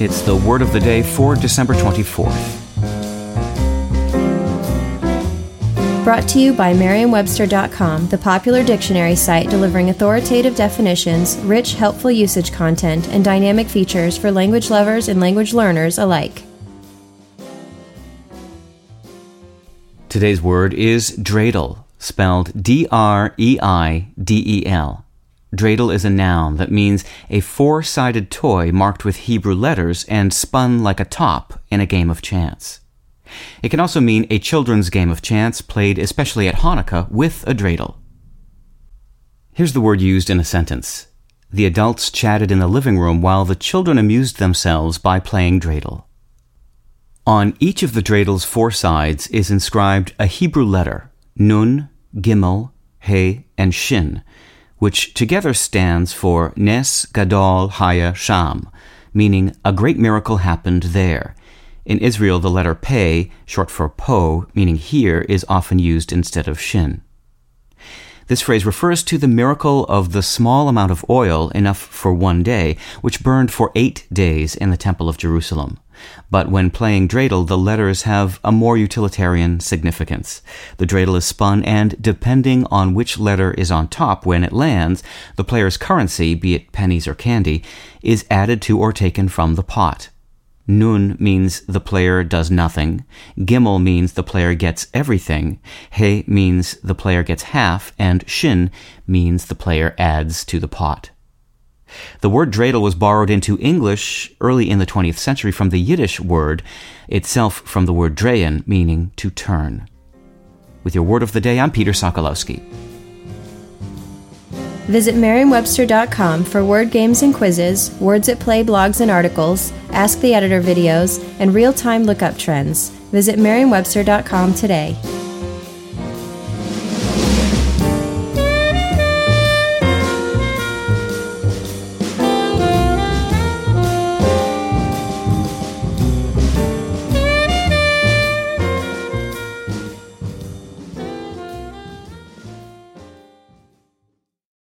It's the word of the day for December 24th. Brought to you by Merriam-Webster.com, the popular dictionary site delivering authoritative definitions, rich, helpful usage content, and dynamic features for language lovers and language learners alike. Today's word is dreidel, spelled D R E I D E L. Dreidel is a noun that means a four sided toy marked with Hebrew letters and spun like a top in a game of chance. It can also mean a children's game of chance played especially at Hanukkah with a dreidel. Here's the word used in a sentence. The adults chatted in the living room while the children amused themselves by playing dreidel. On each of the dreidel's four sides is inscribed a Hebrew letter, Nun, Gimel, He, and Shin, which together stands for Nes Gadol Haya Sham, meaning a great miracle happened there. In Israel, the letter Pei, short for Po, meaning here, is often used instead of Shin. This phrase refers to the miracle of the small amount of oil, enough for one day, which burned for eight days in the Temple of Jerusalem. But when playing dreidel, the letters have a more utilitarian significance. The dreidel is spun, and depending on which letter is on top when it lands, the player's currency, be it pennies or candy, is added to or taken from the pot. Nun means the player does nothing. Gimel means the player gets everything. He means the player gets half. And Shin means the player adds to the pot. The word dreidel was borrowed into English early in the 20th century from the Yiddish word, itself from the word dreyen, meaning to turn. With your word of the day, I'm Peter Sokolowski. Visit Merriam-Webster.com for word games and quizzes, words at play blogs and articles, Ask the Editor videos, and real-time lookup trends. Visit Merriam-Webster.com today.